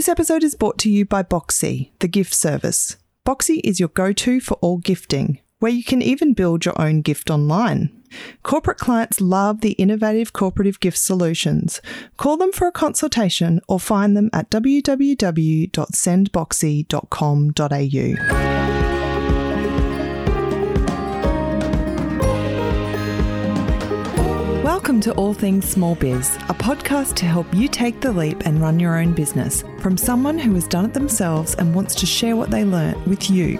This episode is brought to you by Boxy, the gift service. Boxy is your go to for all gifting, where you can even build your own gift online. Corporate clients love the innovative corporative gift solutions. Call them for a consultation or find them at www.sendboxy.com.au. Welcome to All Things Small Biz, a podcast to help you take the leap and run your own business from someone who has done it themselves and wants to share what they learnt with you.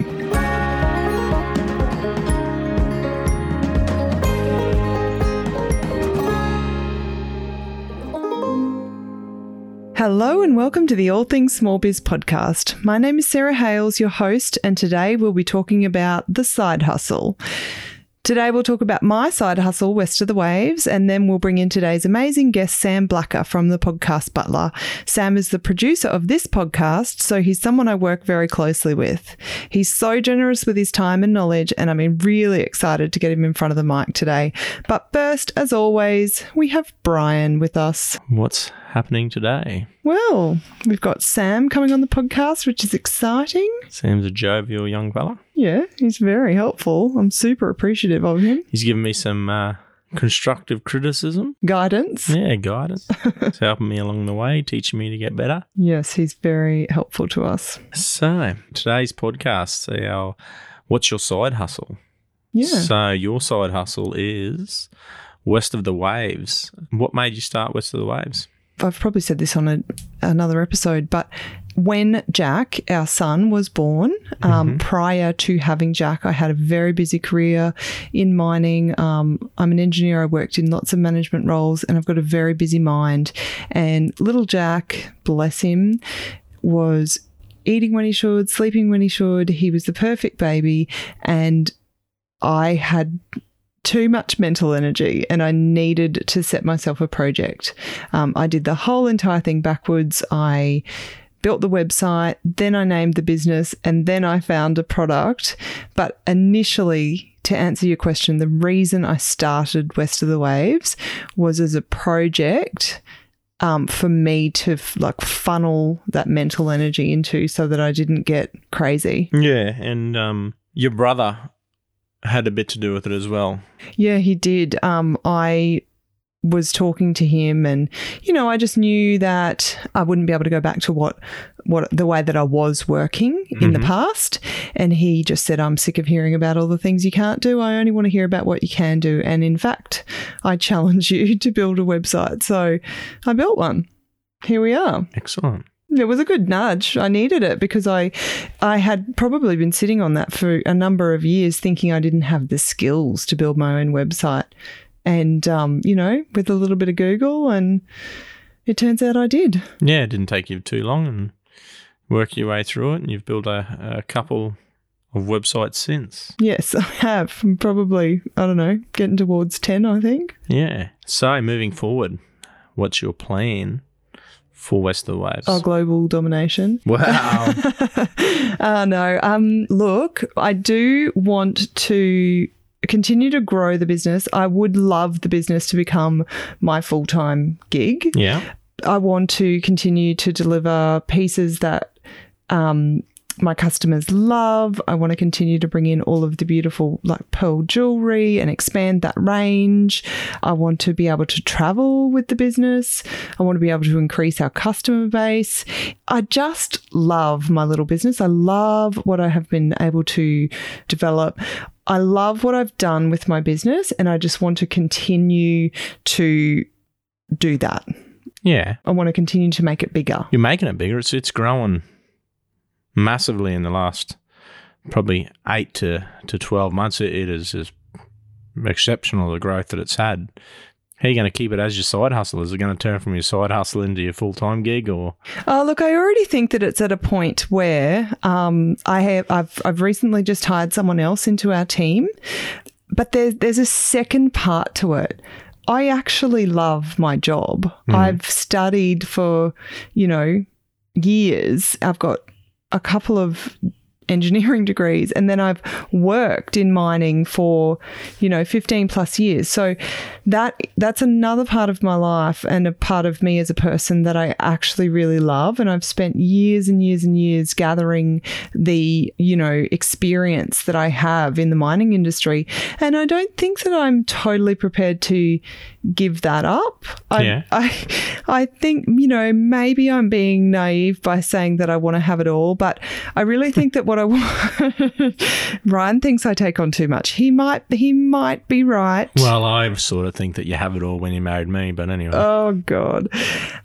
Hello and welcome to the All Things Small Biz podcast. My name is Sarah Hales, your host, and today we'll be talking about the side hustle. Today, we'll talk about my side hustle, West of the Waves, and then we'll bring in today's amazing guest, Sam Blacker from the podcast Butler. Sam is the producer of this podcast, so he's someone I work very closely with. He's so generous with his time and knowledge, and I'm really excited to get him in front of the mic today. But first, as always, we have Brian with us. What's happening today? Well, we've got Sam coming on the podcast, which is exciting. Sam's a jovial young fella. Yeah, he's very helpful. I'm super appreciative of him. He's given me some uh, constructive criticism. Guidance. Yeah, guidance. He's helping me along the way, teaching me to get better. Yes, he's very helpful to us. So, today's podcast, our What's Your Side Hustle? Yeah. So, your side hustle is West of the Waves. What made you start West of the Waves? I've probably said this on a, another episode, but when Jack, our son, was born, um, prior to having Jack, I had a very busy career in mining. Um, I'm an engineer. I worked in lots of management roles, and I've got a very busy mind. And little Jack, bless him, was eating when he should, sleeping when he should. He was the perfect baby, and I had too much mental energy and I needed to set myself a project. Um, I did the whole entire thing backwards. I built the website, then I named the business, and then I found a product. But initially, to answer your question, the reason I started West of the Waves was as a project. Um, for me to f- like funnel that mental energy into so that I didn't get crazy. Yeah, and um, your brother had a bit to do with it as well. Yeah, he did. Um, I was talking to him, and you know, I just knew that I wouldn't be able to go back to what what the way that I was working in the past. And he just said, "I'm sick of hearing about all the things you can't do. I only want to hear about what you can do." And in fact, I challenge you to build a website. So I built one. Here we are. Excellent. It was a good nudge. I needed it because I I had probably been sitting on that for a number of years thinking I didn't have the skills to build my own website. And um, you know, with a little bit of Google and it turns out I did. Yeah, it didn't take you too long and work your way through it, and you've built a, a couple of websites since. Yes, I have. I'm probably, I don't know, getting towards 10, I think. Yeah. So, moving forward, what's your plan for West of the Waves? Oh, global domination. wow. uh, no. Um, look, I do want to continue to grow the business. I would love the business to become my full time gig. yeah. I want to continue to deliver pieces that um, my customers love. I want to continue to bring in all of the beautiful like pearl jewelry and expand that range. I want to be able to travel with the business. I want to be able to increase our customer base. I just love my little business. I love what I have been able to develop. I love what I've done with my business and I just want to continue to do that. Yeah. I want to continue to make it bigger. You're making it bigger. It's it's growing massively in the last probably eight to, to twelve months. It, it is just exceptional the growth that it's had. How are you going to keep it as your side hustle? Is it going to turn from your side hustle into your full time gig, or Oh, look, I already think that it's at a point where um, I have I've I've recently just hired someone else into our team, but there's there's a second part to it. I actually love my job. I've studied for, you know, years. I've got a couple of engineering degrees and then I've worked in mining for, you know, 15 plus years. So that that's another part of my life and a part of me as a person that I actually really love and I've spent years and years and years gathering the, you know, experience that I have in the mining industry and I don't think that I'm totally prepared to give that up. I, Yeah. I, I think, you know, maybe I'm being naive by saying that I want to have it all, but I really think that what I want, Ryan thinks I take on too much. He might, he might be right. Well, I sort of think that you have it all when you married me, but anyway. Oh God.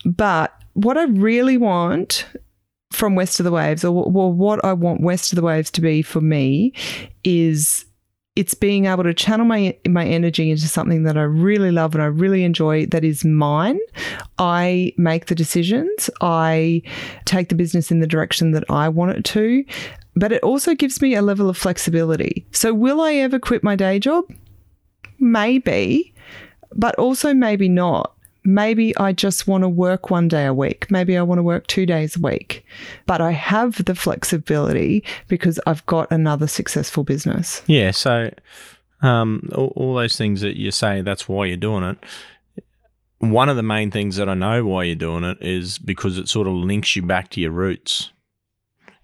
But what I really want from West of the Waves, or, what I want West of the Waves to be for me, is it's being able to channel my my energy into something that I really love and I really enjoy that is mine. I make the decisions. I take the business in the direction that I want it to. But it also gives me a level of flexibility. So will I ever quit my day job? Maybe, but also maybe not. Maybe I just want to work one day a week. Maybe I want to work two days a week. But I have the flexibility because I've got another successful business. Yeah, so um, all, all those things that you say, that's why you're doing it. One of the main things that I know why you're doing it is because it sort of links you back to your roots.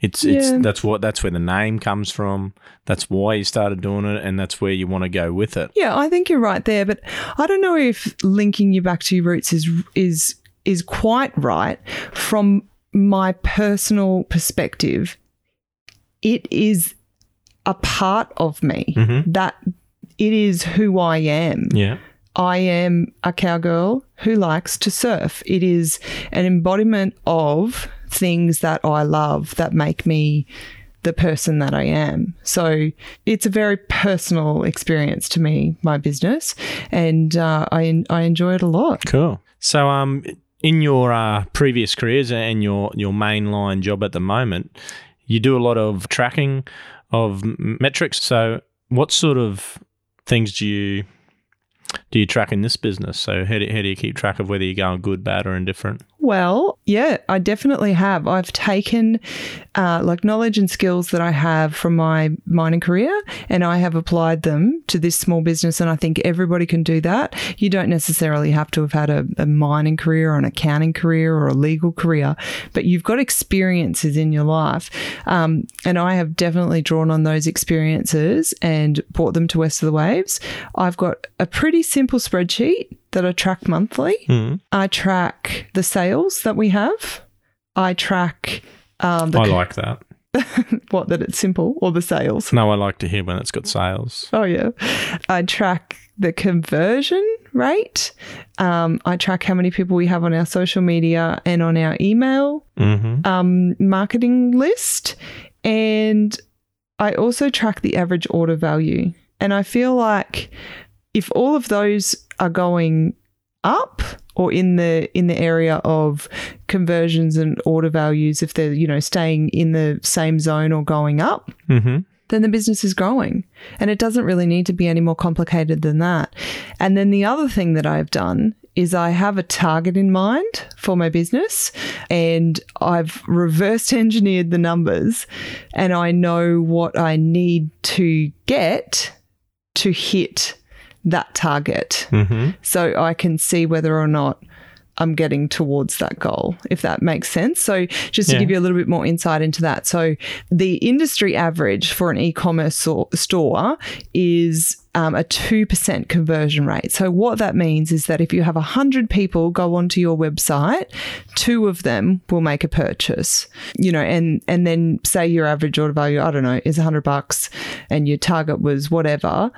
It's it's that's what that's where the name comes from. That's why you started doing it, and that's where you want to go with it. Yeah, I think you're right there, but I don't know if linking you back to your roots is is is quite right from my personal perspective. It is a part of me Mhm. that it is who I am. Yeah, I am a cowgirl who likes to surf. It is an embodiment of things that I love that make me the person that I am. So it's a very personal experience to me, my business, and uh, I I enjoy it a lot. cool. So um, in your uh, previous careers and your your mainline job at the moment, you do a lot of tracking of metrics. So what sort of things do you do you track in this business? So how do, how do you keep track of whether you're going good, bad, or indifferent? Well, yeah, I definitely have. I've taken uh, like knowledge and skills that I have from my mining career and I have applied them to this small business. And I think everybody can do that. You don't necessarily have to have had a, a mining career or an accounting career or a legal career, but you've got experiences in your life. Um, and I have definitely drawn on those experiences and brought them to West of the Waves. I've got a pretty simple spreadsheet that I track monthly. Mm. I track the sales that we have. I track um, I like that. what that it's simple or the sales. No, I like to hear when it's got sales. Oh yeah, I track the conversion rate. Um, I track how many people we have on our social media and on our email Mm-hmm. um, marketing list, and I also track the average order value. And I feel like if all of those are going up or in the in the area of conversions and order values if they're you know staying in the same zone or going up Mm-hmm. then the business is growing. And it doesn't really need to be any more complicated than that. And then the other thing that I've done is I have a target in mind for my business and I've reverse engineered the numbers and I know what I need to get to hit that target. Mm-hmm. So I can see whether or not I'm getting towards that goal, if that makes sense. So, just to Yeah. give you a little bit more insight into that. So, the industry average for an e commerce so- store is um, a 2% conversion rate. So, what that means is that if you have 100 people go onto your website, two of them will make a purchase, you know, and, and then say your average order value, I don't know, is 100 bucks and your target was whatever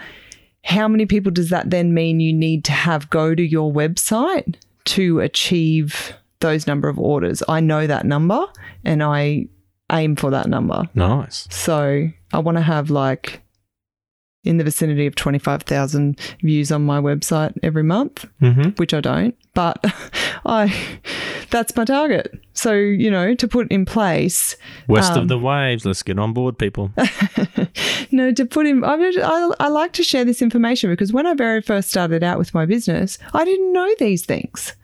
how many people does that then mean you need to have go to your website to achieve those number of orders? I know that number and I aim for that number. Nice. So I want to have like in the vicinity of 25,000 views on my website every month, Mm-hmm. which I don't, but I that's my target. So, you know, to put in place West Um, of the waves. Let's get on board, people. no, to put in, I, I, I like to share this information because when I very first started out with my business, I didn't know these things.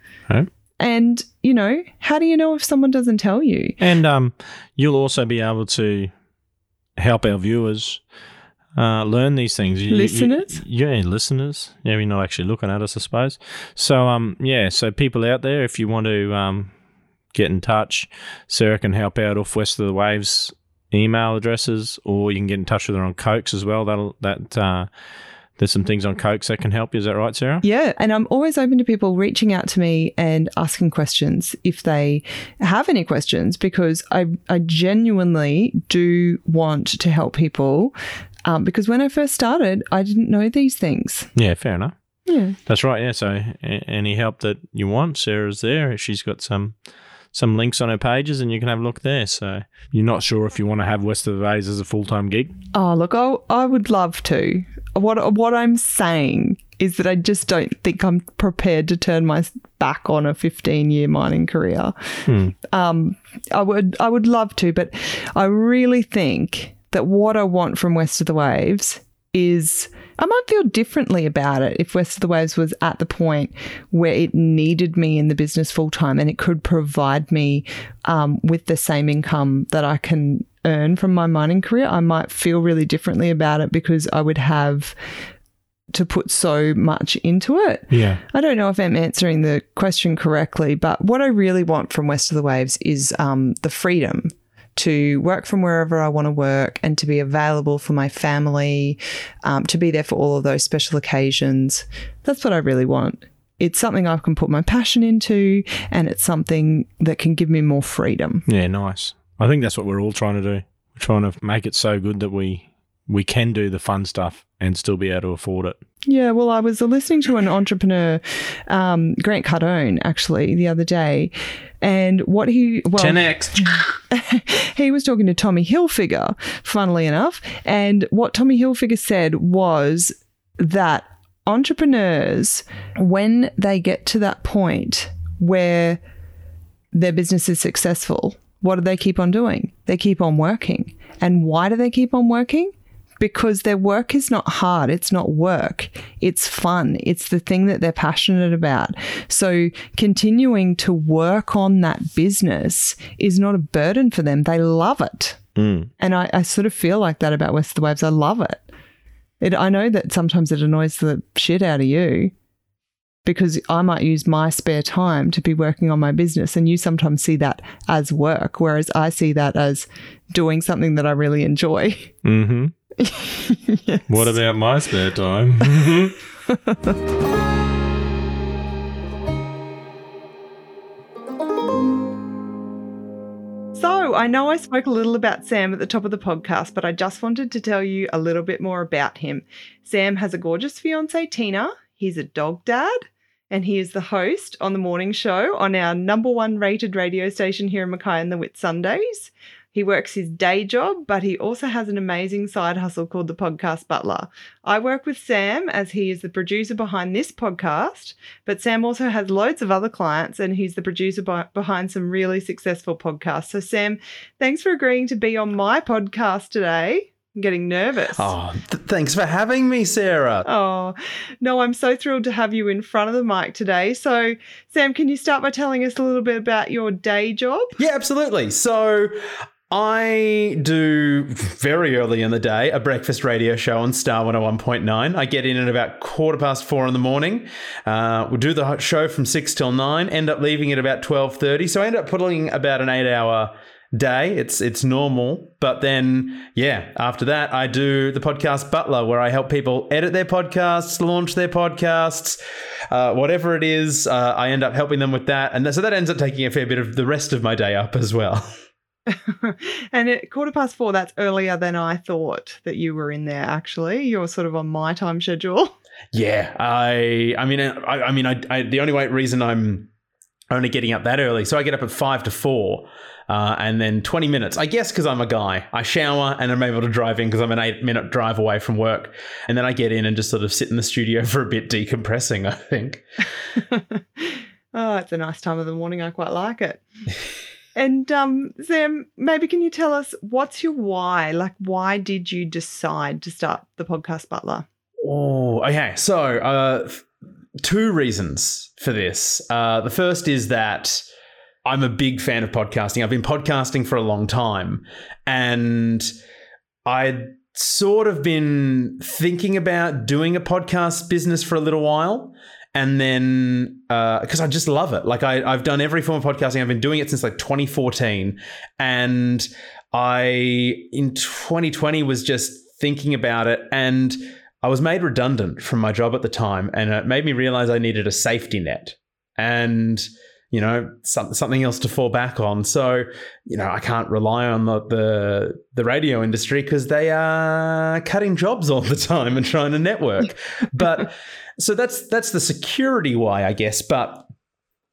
And, you know, how do you know if someone doesn't tell you? And um, you'll also be able to help our viewers uh, learn these things. You- you- Listeners? yeah, listeners. Yeah, you're not actually looking at us, I suppose. So, um, yeah, so people out there, if you want to um, get in touch, Sarah can help out off West of the Waves email addresses, or you can get in touch with her on Cokes as well. That'll that uh, there's some things on Cokes that can help you. Is that right, Sarah? Yeah, and I'm always open to people reaching out to me and asking questions if they have any questions because I, I genuinely do want to help people. Um, because when I first started, I didn't know these things. Yeah, fair enough. Yeah. That's right. Yeah. So a- any help that you want, Sarah's there. She's got some some links on her pages, and you can have a look there. So you're not sure if you want to have West of the Waves as a full time gig. Oh, look, I, I would love to. What what I'm saying is that I just don't think I'm prepared to turn my back on a 15 year mining career. Um, I would I would love to, but I really think that what I want from West of the Waves is I might feel differently about it if West of the Waves was at the point where it needed me in the business full time and it could provide me um, with the same income that I can earn from my mining career. I might feel really differently about it because I would have to put so much into it. Yeah. I don't know if I'm answering the question correctly, but what I really want from West of the Waves is um, the freedom to work from wherever I want to work and to be available for my family, um, to be there for all of those special occasions. That's what I really want. It's something I can put my passion into, and it's something that can give me more freedom. Yeah. Nice. I think that's what we're all trying to do. We're trying to make it so good that we we can do the fun stuff and still be able to afford it. Yeah, well, I was listening to an entrepreneur, um, Grant Cardone, actually, the other day, and what he well, 10x. he was talking to Tommy Hilfiger, funnily enough, and what Tommy Hilfiger said was that entrepreneurs, when they get to that point where their business is successful, what do they keep on doing? They keep on working. And why do they keep on working? Because their work is not hard. It's not work. It's fun. It's the thing that they're passionate about. So continuing to work on that business is not a burden for them. They love it. Mm. And I, I sort of feel like that about West of the Waves. I love it. it. I know that sometimes it annoys the shit out of you because I might use my spare time to be working on my business, and you sometimes see that as work, whereas I see that as doing something that I really enjoy. Mm-hmm. What about my spare time? So, I know I spoke a little about Sam at the top of the podcast, but I just wanted to tell you a little bit more about him. Sam has a gorgeous fiance, Tina. He's a dog dad, and he is the host on the morning show on our number one rated radio station here in Mackay on the Whitsundays. He works his day job, but he also has an amazing side hustle called the Podcast Butler. I work with Sam as he is the producer behind this podcast, but Sam also has loads of other clients and he's the producer behind some really successful podcasts. So, Sam, thanks for agreeing to be on my podcast today. I'm getting nervous. Oh, th- thanks for having me, Sarah. Oh, no, I'm so thrilled to have you in front of the mic today. So, Sam, can you start by telling us a little bit about your day job? Yeah, absolutely. So I do very early in the day a breakfast radio show on Star 101.9. I get in at about quarter past four in the morning. Uh, we'll do the show from six till nine, end up leaving at about 12.30. So I end up putting about an eight hour day. It's it's normal. But then, yeah, after that, I do the podcast Butler, where I help people edit their podcasts, launch their podcasts, uh, whatever it is. Uh, I end up helping them with that, and so that ends up taking a fair bit of the rest of my day up as well. and at quarter past four, that's earlier than I thought that you were in there, actually. You're sort of on my time schedule. Yeah, I I mean I, I mean I, I the only way, reason I'm only getting up that early, so I get up at five to four. Uh, and then 20 minutes, I guess, because I'm a guy. I shower and I'm able to drive in because I'm an eight minute drive away from work. And then I get in and just sort of sit in the studio for a bit decompressing, I think. oh, it's a nice time of the morning. I quite like it. and um, Sam, maybe can you tell us what's your why? Like, why did you decide to start the podcast Butler? Oh, okay. So, uh, two reasons for this. Uh, the first is that I'm a big fan of podcasting. I've been podcasting for a long time. And I'd sort of been thinking about doing a podcast business for a little while. And then, because uh, I just love it. Like, I, I've done every form of podcasting. I've been doing it since like 2014. And I, in 2020, was just thinking about it. And I was made redundant from my job at the time. And it made me realize I needed a safety net. And you know, some, something else to fall back on. So, you know, I can't rely on the the, the radio industry because they are cutting jobs all the time and trying to network. but so that's that's the security why, I guess. But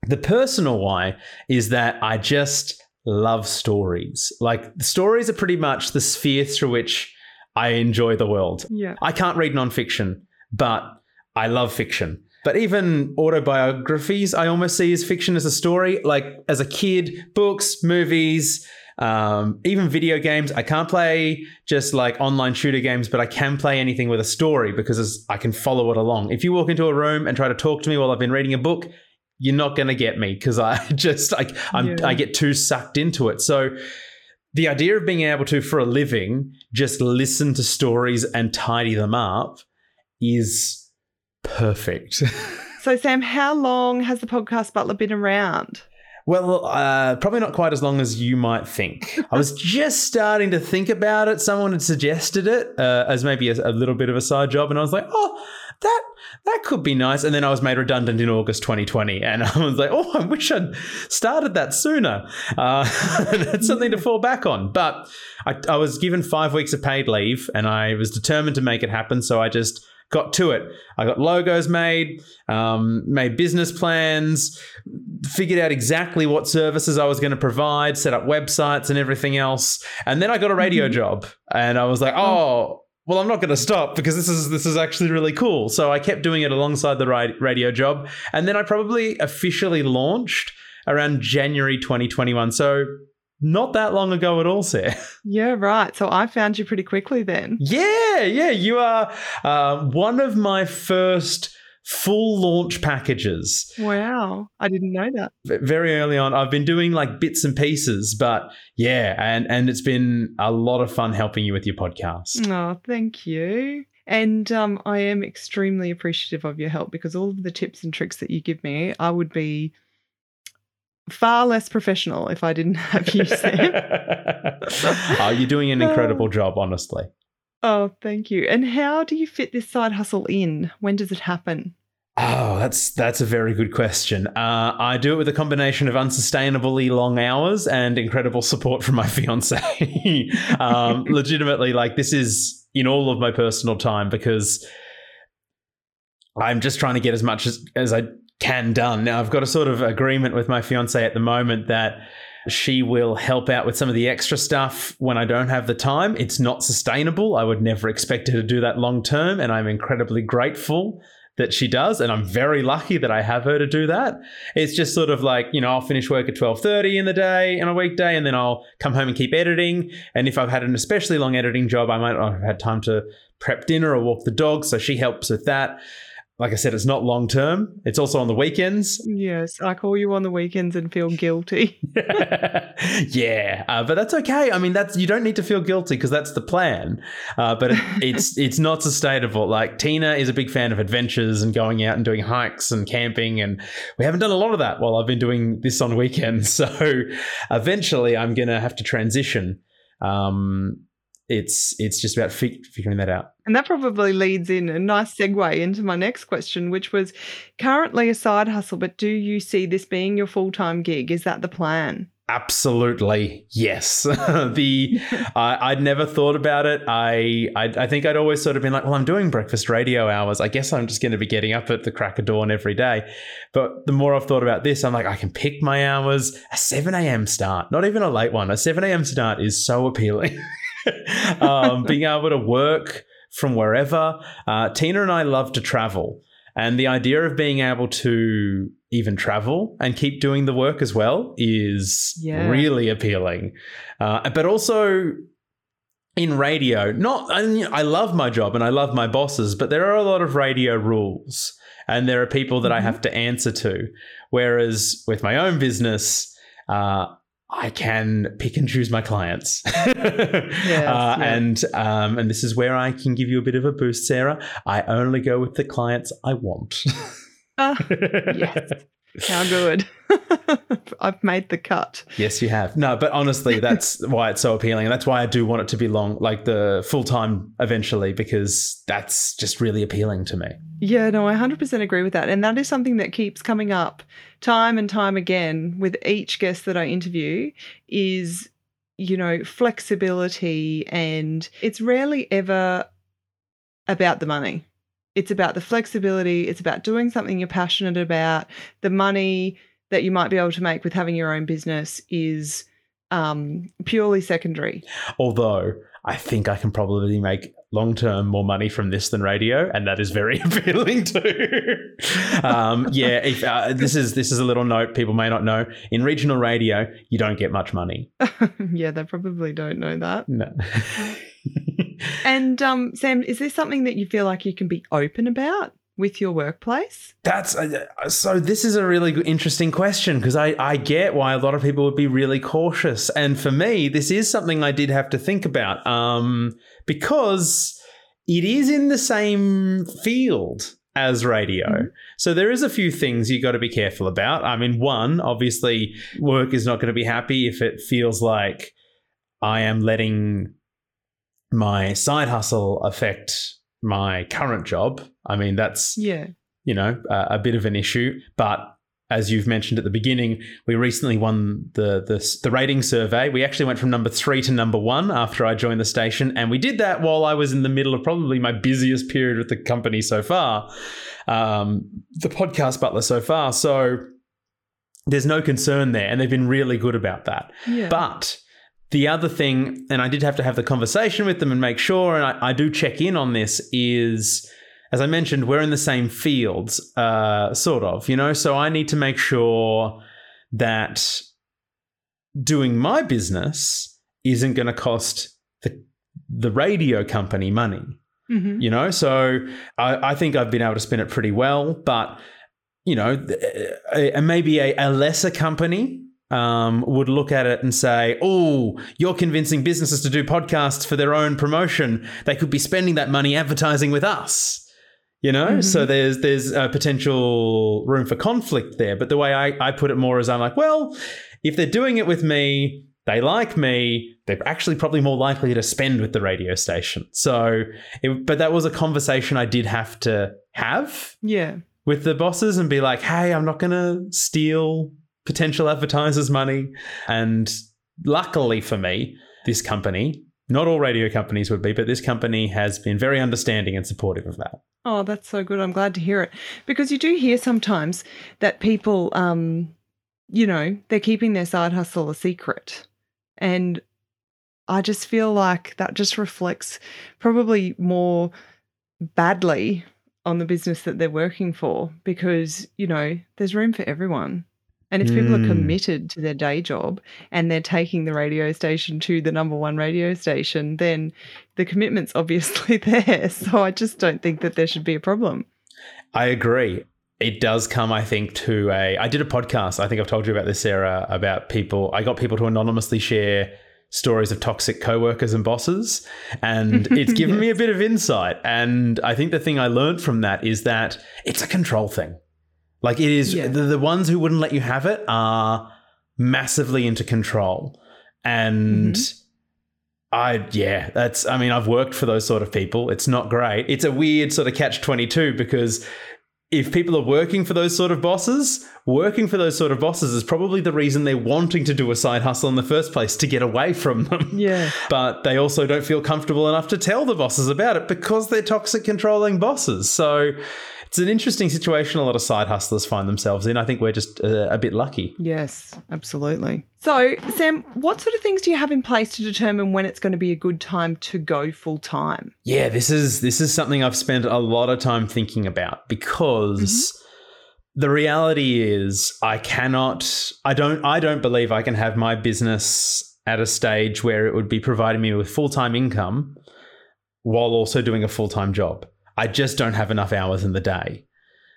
the personal why is that I just love stories. Like stories are pretty much the sphere through which I enjoy the world. Yeah. I can't read nonfiction, but I love fiction. But even autobiographies, I almost see as fiction as a story. Like as a kid, books, movies, um, even video games. I can't play just like online shooter games, but I can play anything with a story because I can follow it along. If you walk into a room and try to talk to me while I've been reading a book, you're not going to get me because I just like I'm, yeah. I get too sucked into it. So the idea of being able to, for a living, just listen to stories and tidy them up is perfect. so, Sam, how long has the podcast Butler been around? Well, uh, probably not quite as long as you might think. I was just starting to think about it. Someone had suggested it uh, as maybe a, a, little bit of a side job, and I was like, "Oh, that that could be nice." And then I was made redundant in August 2020, and I was like, "Oh, I wish I'd started that sooner." Uh, that's something to fall back on. But I, I was given five weeks of paid leave, and I was determined to make it happen. So I just got to it. I got logos made, um, made business plans, figured out exactly what services I was going to provide, set up websites and everything else. And then I got a radio mm-hmm. job, and I was like, oh. Well, I'm not going to stop because this is this is actually really cool. So I kept doing it alongside the radio job, and then I probably officially launched around January 2021. So not that long ago at all, Sarah. Yeah, right. So I found you pretty quickly then. Yeah, yeah. You are uh, one of my first full launch packages. Wow. I didn't know that. Very early on. I've been doing like bits and pieces, but yeah, and and it's been a lot of fun helping you with your podcast. Oh, thank you. And um, I am extremely appreciative of your help because all of the tips and tricks that you give me, I would be far less professional if I didn't have you, Sam. oh, you're doing an incredible job, honestly. Oh, thank you. And how do you fit this side hustle in? When does it happen? Oh, that's that's a very good question. Uh, I do it with a combination of unsustainably long hours and incredible support from my fiance. um, legitimately, like this is in all of my personal time because I'm just trying to get as much as, as I can done. Now, I've got a sort of agreement with my fiance at the moment that she will help out with some of the extra stuff when I don't have the time. It's not sustainable. I would never expect her to do that long term, and I'm incredibly grateful that she does and I'm very lucky that I have her to do that. It's just sort of like, you know, I'll finish work at 12:30 in the day on a weekday and then I'll come home and keep editing and if I've had an especially long editing job, I might not have had time to prep dinner or walk the dog, so she helps with that like I said, it's not long term. It's also on the weekends. Yes, I call you on the weekends and feel guilty. yeah, uh, but that's okay. I mean, that's you don't need to feel guilty because that's the plan. Uh, but it, it's it's not sustainable. Like Tina is a big fan of adventures and going out and doing hikes and camping, and we haven't done a lot of that while I've been doing this on weekends. So eventually, I'm gonna have to transition. Um, it's it's just about figuring that out. And that probably leads in a nice segue into my next question, which was currently a side hustle, but do you see this being your full time gig? Is that the plan? Absolutely, yes. the I, would never thought about it. I, I, I think I'd always sort of been like, well, I'm doing breakfast radio hours. I guess I'm just going to be getting up at the crack of dawn every day. But the more I've thought about this, I'm like, I can pick my hours. A 7 a.m. start, not even a late one. A 7 a.m. start is so appealing. um, being able to work from wherever. Uh, Tina and I love to travel. And the idea of being able to even travel and keep doing the work as well is yeah. really appealing. Uh, but also in radio, not I, I love my job and I love my bosses, but there are a lot of radio rules and there are people that mm-hmm. I have to answer to. Whereas with my own business, uh, I can pick and choose my clients. Yes, uh, yeah. And um, and this is where I can give you a bit of a boost, Sarah. I only go with the clients I want. Ah, yes. How good. I've made the cut. Yes, you have. No, but honestly, that's why it's so appealing. And that's why I do want it to be long, like the full time eventually, because that's just really appealing to me. Yeah, no, I 100% agree with that. And that is something that keeps coming up time and time again with each guest that I interview is, you know, flexibility. And it's rarely ever about the money. It's about the flexibility. It's about doing something you're passionate about. The money that you might be able to make with having your own business is um, purely secondary. Although I think I can probably make long term more money from this than radio, and that is very appealing too. um, yeah, if, uh, this is this is a little note people may not know. In regional radio, you don't get much money. yeah, they probably don't know that. No. And um, Sam, is there something that you feel like you can be open about with your workplace? That's uh, so. This is a really good, interesting question because I, I get why a lot of people would be really cautious, and for me, this is something I did have to think about um, because it is in the same field as radio. Mhm. So there is a few things you got to be careful about. I mean, one, obviously, work is not going to be happy if it feels like I am letting my side hustle affect my current job. I mean, that's Yeah. you know, uh, a bit of an issue. But as you've mentioned at the beginning, we recently won the, the the rating survey. We actually went from number three to number one after I joined the station, and we did that while I was in the middle of probably my busiest period with the company so far, um, the podcast butler so far. So there's no concern there, and they've been really good about that. Yeah. But the other thing, and I did have to have the conversation with them and make sure, and I, I do check in on this, is as I mentioned, we're in the same fields, uh, sort of, you know, so I need to make sure that doing my business isn't going to cost the, the radio company money Mhm. you know so I, I think i've been able to spin it pretty well but you know a- maybe a, a lesser company um, would look at it and say oh you're convincing businesses to do podcasts for their own promotion. They could be spending that money advertising with us. You know? Mhm. so there's there's a potential room for conflict there. But the way I, I put it more is i'm like well if they're doing it with me they like me they're actually probably more likely to spend with the radio station. So it, but that was a conversation i did have to have Yeah. with the bosses and be like hey i'm not going to steal potential advertisers money and luckily for me this company not all radio companies would be but this company has been very understanding and supportive of that Oh, that's so good. I'm glad to hear it. Because you do hear sometimes that people, um, you know, they're keeping their side hustle a secret. And I just feel like that just reflects probably more badly on the business that they're working for because, you know, there's room for everyone. And if people are Mm. committed to their day job and they're taking the radio station to the number one radio station, then the commitment's obviously there. So I just don't think that there should be a problem. I agree. It does come, I think, to a. I did a podcast. I think I've told you about this, Sarah, about people. I got people to anonymously share stories of toxic coworkers and bosses, and it's given me a bit of insight. And I think the thing I learned from that is that it's a control thing. Like it is Yeah. the, the ones who wouldn't let you have it are massively into control, and. Mm-hmm. I yeah, that's I mean I've worked for those sort of people. It's not great. It's a weird sort of catch 22 because if people are working for those sort of bosses, working for those sort of bosses is probably the reason they're wanting to do a side hustle in the first place to get away from them. Yeah. But they also don't feel comfortable enough to tell the bosses about it because they're toxic controlling bosses. So it's an interesting situation a lot of side hustlers find themselves in. I think we're just uh, a bit lucky. Yes, absolutely. So, Sam, what sort of things do you have in place to determine when it's going to be a good time to go full time? Yeah, this is this is something I've spent a lot of time thinking about because the reality is I cannot I don't I don't believe I can have my business at a stage where it would be providing me with full-time income while also doing a full-time job. I just don't have enough hours in the day.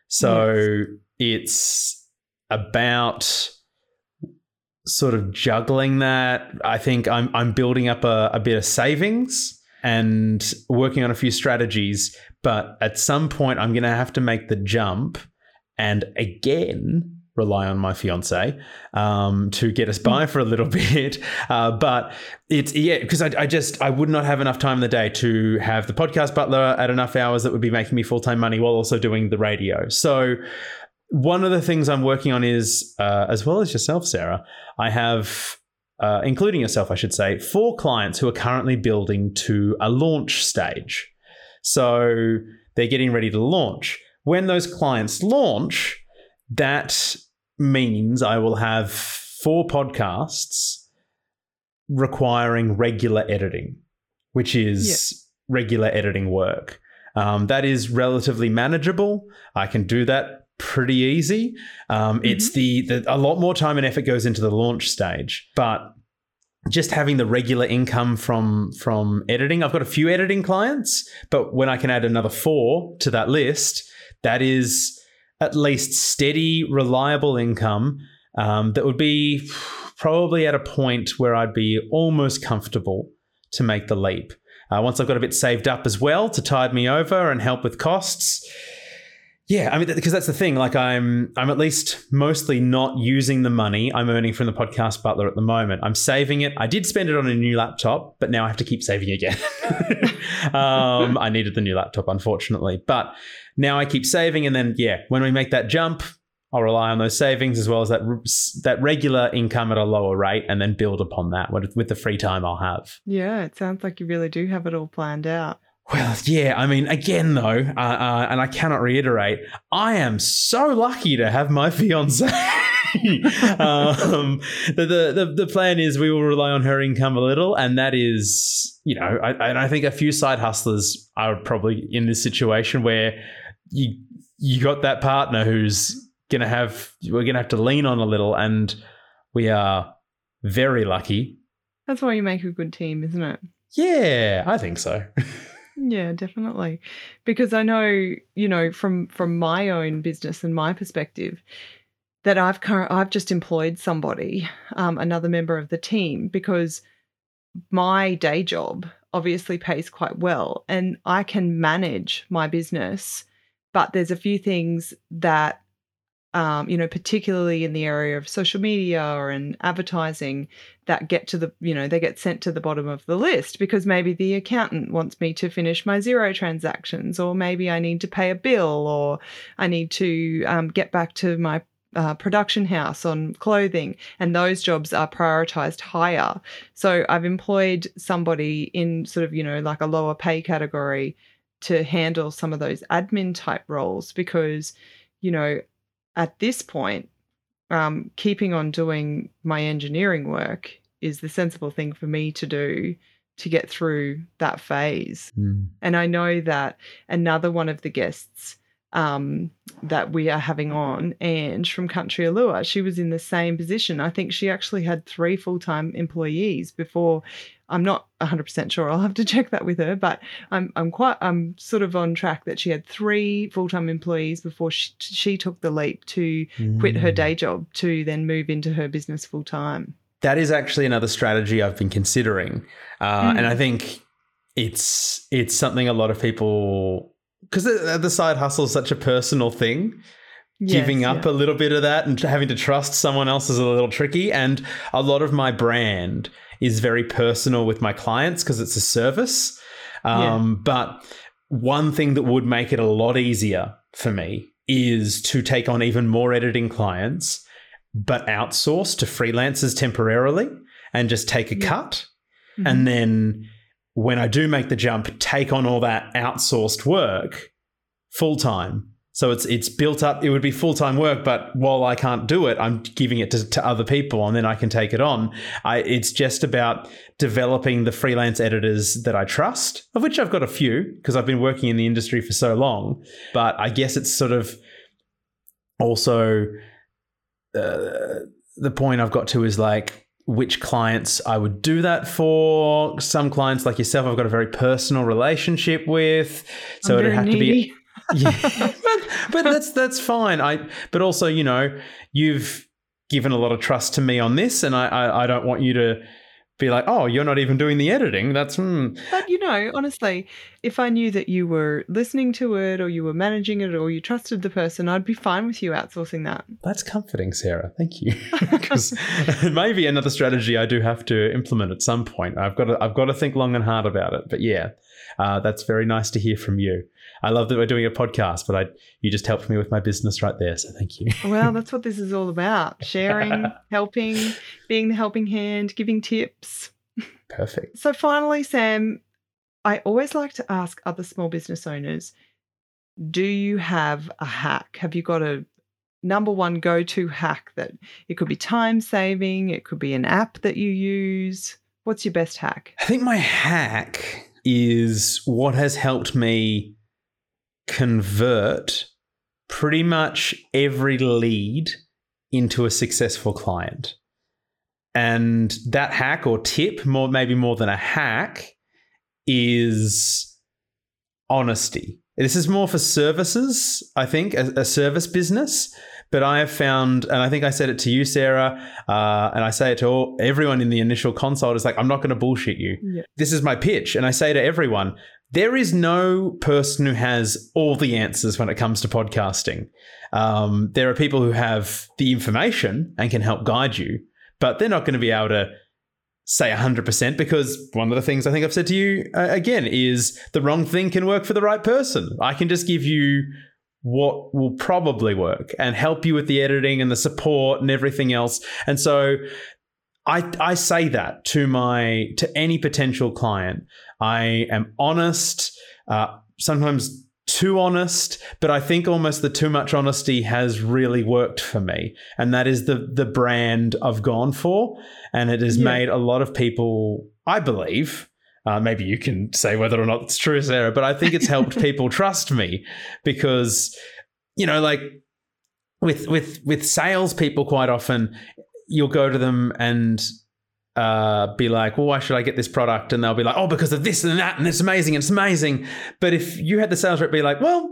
So it's about sort of juggling that. I think I'm I'm building up a, a bit of savings and working on a few strategies. But at some point, I'm going to have to make the jump and again rely on my fiance um, to get us by for a little bit. Uh, but it's yeah, because I, I, just I would not have enough time in the day to have the podcast butler at enough hours that would be making me full time money while also doing the radio. So one of the things I'm working on is, uh, as well as yourself, Sarah, I have. Uh, including yourself, I should say, four clients who are currently building to a launch stage. So they're getting ready to launch. When those clients launch, that means I will have four podcasts requiring regular editing, which is regular editing work. Um, that is relatively manageable. I can do that pretty easy. Um, mm-hmm. It's the, the a lot more time and effort goes into the launch stage, but just having the regular income from from editing. I've got a few editing clients, but when I can add another four to that list, that is at least steady, reliable income um, that would be probably at a point where I'd be almost comfortable to make the leap. Uh, once I've got a bit saved up as well to tide me over and help with costs, yeah, I mean, because that's the thing. Like, I'm, I'm at least mostly not using the money I'm earning from the podcast butler at the moment. I'm saving it. I did spend it on a new laptop, but now I have to keep saving again. um, I needed the new laptop, unfortunately, but now I keep saving, and then yeah, when we make that jump, I'll rely on those savings as well as that that regular income at a lower rate, and then build upon that with, with the free time I'll have. Yeah, it sounds like you really do have it all planned out. Well, yeah. I mean, again, though, uh, uh, and I cannot reiterate, I am so lucky to have my fiance. um, the, the the plan is we will rely on her income a little, and that is, you know, I, and I think a few side hustlers are probably in this situation where you you got that partner who's gonna have we're gonna have to lean on a little, and we are very lucky. That's why you make a good team, isn't it? Yeah, I think so. Yeah, definitely. Because I know, you know, from from my own business and my perspective, that I've current, I've just employed somebody, um, another member of the team, because my day job obviously pays quite well, and I can manage my business. But there's a few things that um, you know, particularly in the area of social media or in advertising, that get to the, you know, they get sent to the bottom of the list because maybe the accountant wants me to finish my Xero transactions, or maybe I need to pay a bill, or I need to um, get back to my uh, production house on clothing, and those jobs are prioritized higher. So I've employed somebody in sort of, you know, like a lower pay category to handle some of those admin type roles because, you know, at this point, um, keeping on doing my engineering work is the sensible thing for me to do to get through that phase. Mm. And I know that another one of the guests um, that we are having on, Ange from Country Allure, she was in the same position. I think she actually had three full time employees before. I'm not 100% sure. I'll have to check that with her, but I'm I'm quite I'm sort of on track that she had three full time employees before she, she took the leap to mm. quit her day job to then move into her business full time. That is actually another strategy I've been considering, uh, mm. and I think it's it's something a lot of people because the, the, side hustle is such a personal thing. Yes, Giving up yeah. a little bit of that and having to trust someone else is a little tricky. And a lot of my brand is very personal with my clients because it's a service. Um, yeah. But one thing that would make it a lot easier for me is to take on even more editing clients, but outsource to freelancers temporarily and just take a yeah. cut. Mm-hmm. And then when I do make the jump, take on all that outsourced work full time. So it's it's built up. It would be full time work, but while I can't do it, I'm giving it to, to other people, and then I can take it on. I, it's just about developing the freelance editors that I trust, of which I've got a few because I've been working in the industry for so long. But I guess it's sort of also uh, the point I've got to is like which clients I would do that for. Some clients, like yourself, I've got a very personal relationship with, so it'd have needy. to be. Yeah, but, but that's that's fine. I but also you know you've given a lot of trust to me on this, and I, I, I don't want you to be like, oh, you're not even doing the editing. That's hmm. But you know, honestly, if I knew that you were listening to it or you were managing it or you trusted the person, I'd be fine with you outsourcing that. That's comforting, Sarah. Thank you. Because maybe another strategy I do have to implement at some point. I've got to, I've got to think long and hard about it. But yeah, uh, that's very nice to hear from you. I love that we're doing a podcast, but I you just helped me with my business right there. So thank you. Well, that's what this is all about sharing, helping, being the helping hand, giving tips. Perfect. So, finally, Sam, I always like to ask other small business owners do you have a hack? Have you got a number one go to hack that it could be time saving, it could be an app that you use? What's your best hack? I think my hack is what has helped me convert pretty much every lead into a successful client. And that hack or tip, more maybe more than a hack, is honesty. This is more for services, I think, a, a service business. But I have found, and I think I said it to you, Sarah, uh, and I say it to all, everyone in the initial consult is like, I'm not going to bullshit you. Yeah. This is my pitch. And I say to everyone, there is no person who has all the answers when it comes to podcasting. Um, there are people who have the information and can help guide you, but they're not going to be able to say 100% because one of the things I think I've said to you uh, again is the wrong thing can work for the right person. I can just give you what will probably work and help you with the editing and the support and everything else. And so I, I say that to my to any potential client. I am honest, uh, sometimes too honest, but I think almost the too much honesty has really worked for me, and that is the the brand I've gone for, and it has Yeah. made a lot of people, I believe. Uh, maybe you can say whether or not it's true, Sarah, but I think it's helped people trust me because, you know, like with with with salespeople, quite often you'll go to them and uh, be like, well, why should I get this product? And they'll be like, oh, because of this and that, and it's amazing, it's amazing. But if you had the sales rep be like, well,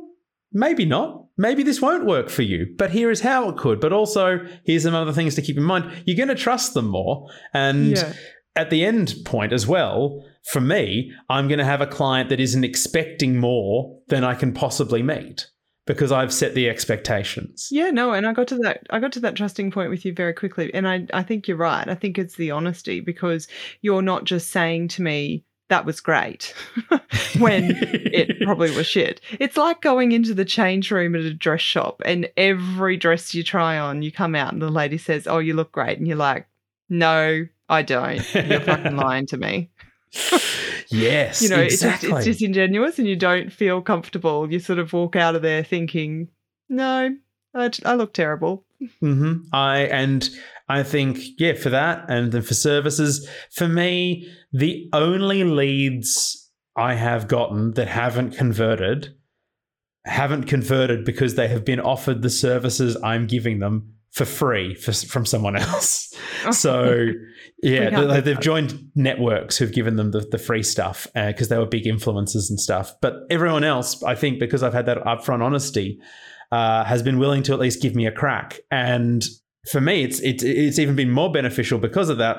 maybe not. Maybe this won't work for you, but here is how it could. But also, here's some other things to keep in mind. You're going to trust them more. And Yeah. at the end point as well, for me, I'm going to have a client that isn't expecting more than I can possibly meet because I've set the expectations. Yeah, no, and I got to that I got to that trusting point with you very quickly. And I, I think you're right. I think it's the honesty because you're not just saying to me, that was great when it probably was shit. It's like going into the change room at a dress shop and every dress you try on, you come out and the lady says, Oh, you look great. And you're like, No, I don't. You're fucking lying to me. Yes, You know, exactly. it's, just, it's disingenuous and you don't feel comfortable. You sort of walk out of there thinking, No, I, I look terrible. hmm I and I think yeah for that and then for services for me the only leads I have gotten that haven't converted haven't converted because they have been offered the services I'm giving them for free for, from someone else. So yeah, do they've joined networks who've given them the, the free stuff because they were big influencers and stuff. But everyone else, I think, because I've had that upfront honesty, uh, has been willing to at least give me a crack. And for me, it's it's it's even been more beneficial because of that.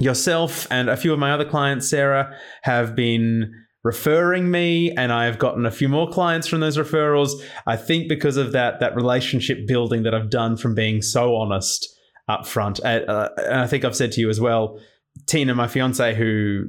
Yourself and a few of my other clients, Sarah, have been referring me and I've gotten a few more clients from those referrals. I think because of that that relationship building that I've done from being so honest up front. Uh, uh, and I think I've said to you as well, Tina, my fiance, who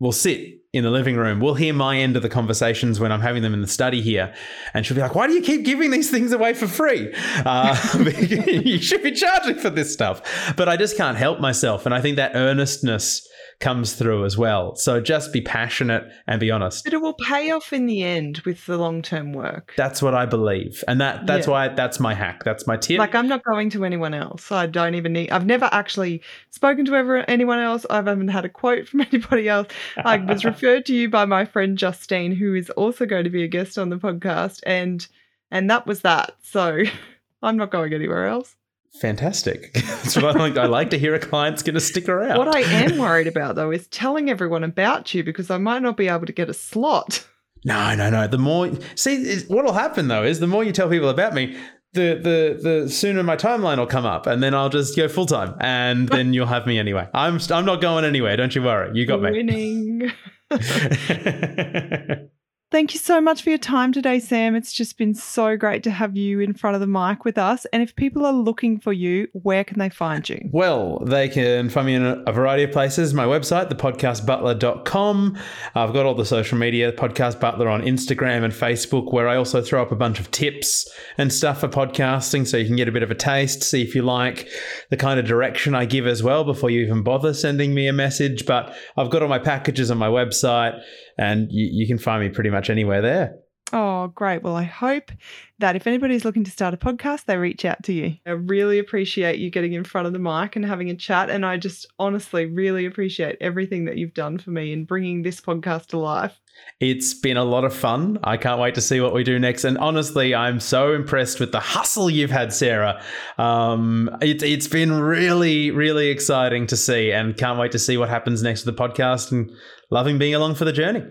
will sit in the living room, will hear my end of the conversations when I'm having them in the study here. And she'll be like, why do you keep giving these things away for free? Uh, you should be charging for this stuff. But I just can't help myself. And I think that earnestness comes through as well. So just be passionate and be honest. But it will pay off in the end with the long term work. That's what I believe. And that that's Yeah. why that's my hack. That's my tip. Like I'm not going to anyone else. I don't even need. I've never actually spoken to ever anyone else. I haven't had a quote from anybody else. I was referred to you by my friend Justine, who is also going to be a guest on the podcast, and and that was that. So I'm not going anywhere else. Fantastic. That's what I like. I like to hear a client's going to stick around. What I am worried about though is telling everyone about you because I might not be able to get a slot. No, no, no. The more see, what'll happen though is the more you tell people about me, the the the sooner my timeline will come up, and then I'll just go full time, and then you'll have me anyway. I'm I'm not going anywhere. Don't you worry. You got me. Winning. Thank you so much for your time today, Sam. It's just been so great to have you in front of the mic with us. And if people are looking for you, where can they find you? Well, they can find me in a variety of places. My website, thepodcastbutler.com. I've got all the social media, Podcast Butler on Instagram and Facebook, where I also throw up a bunch of tips and stuff for podcasting so you can get a bit of a taste, see if you like the kind of direction I give as well before you even bother sending me a message. But I've got all my packages on my website and you, you can find me pretty much anywhere there. Oh, great. Well, I hope that if anybody's looking to start a podcast, they reach out to you. I really appreciate you getting in front of the mic and having a chat. And I just honestly really appreciate everything that you've done for me in bringing this podcast to life. It's been a lot of fun. I can't wait to see what we do next. And honestly, I'm so impressed with the hustle you've had, Sarah. Um, it, it's been really, really exciting to see, and can't wait to see what happens next with the podcast. And loving being along for the journey.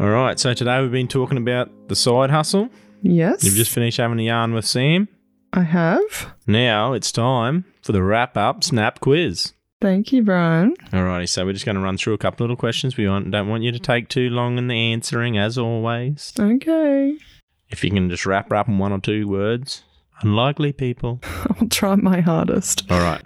All right. So today we've been talking about the side hustle. Yes. You've just finished having a yarn with Sam. I have. Now it's time for the wrap up snap quiz. Thank you, Brian. Alrighty, so we're just going to run through a couple little questions. We want, don't want you to take too long in the answering, as always. Okay. If you can just wrap up in one or two words. Unlikely people. I'll try my hardest. All right.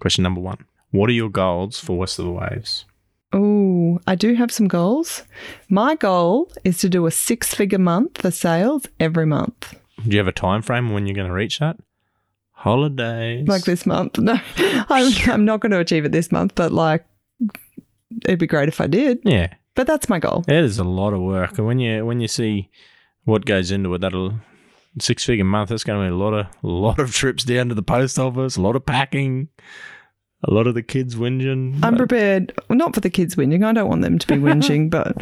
Question number one What are your goals for West of the Waves? Oh, I do have some goals. My goal is to do a six figure month for sales every month. Do you have a time frame when you're going to reach that? Holidays. Like this month. No, I'm, I'm not going to achieve it this month, but like, it'd be great if I did. Yeah. But that's my goal. It is a lot of work. And when you when you see what goes into it, that'll six figure month, that's gonna be a lot of lot of trips down to the post office, a lot of packing, a lot of the kids whinging. I'm prepared, well, not for the kids whinging. I don't want them to be whinging, but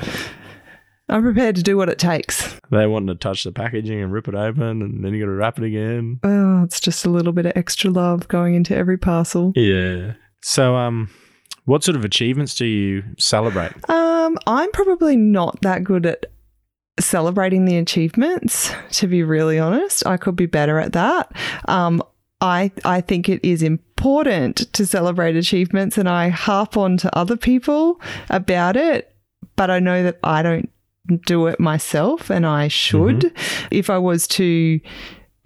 I'm prepared to do what it takes. They want to touch the packaging and rip it open, and then you got to wrap it again. Oh, it's just a little bit of extra love going into every parcel. Yeah. So, um, what sort of achievements do you celebrate? Um, I'm probably not that good at celebrating the achievements, to be really honest. I could be better at that. Um, I, I think it is important to celebrate achievements and I harp on to other people about it, but I know that I don't do it myself and I should. If I was to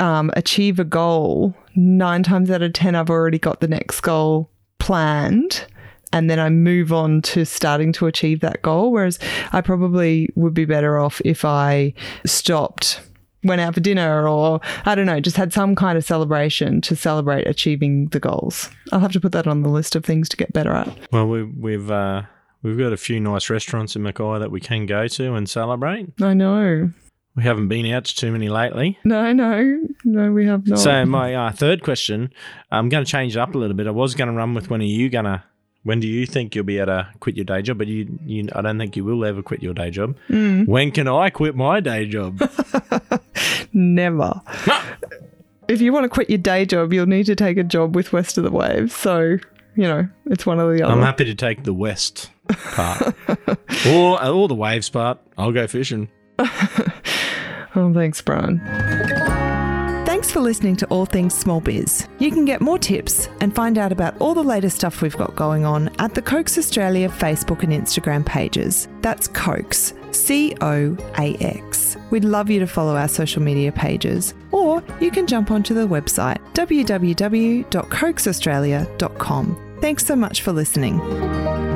um, achieve a goal, nine times out of 10, I've already got the next goal planned and then I move on to starting to achieve that goal. Whereas I probably would be better off if I stopped, went out for dinner, or I don't know, just had some kind of celebration to celebrate achieving the goals. I'll have to put that on the list of things to get better at. Well, we, we've uh, we've got a few nice restaurants in Mackay that we can go to and celebrate. I know. We haven't been out to too many lately. No, no, no, we have not. So my uh, third question, I'm going to change it up a little bit. I was going to run with when are you going to? When do you think you'll be able to quit your day job? But you, you I don't think you will ever quit your day job. Mm. When can I quit my day job? Never. if you want to quit your day job, you'll need to take a job with West of the Waves. So, you know, it's one or the other. I'm happy to take the west part or or the waves part. I'll go fishing. oh, thanks, Brian. For listening to All Things Small Biz. You can get more tips and find out about all the latest stuff we've got going on at the Coax Australia Facebook and Instagram pages. That's Coax, C O A X. We'd love you to follow our social media pages, or you can jump onto the website www.coaxaustralia.com. Thanks so much for listening.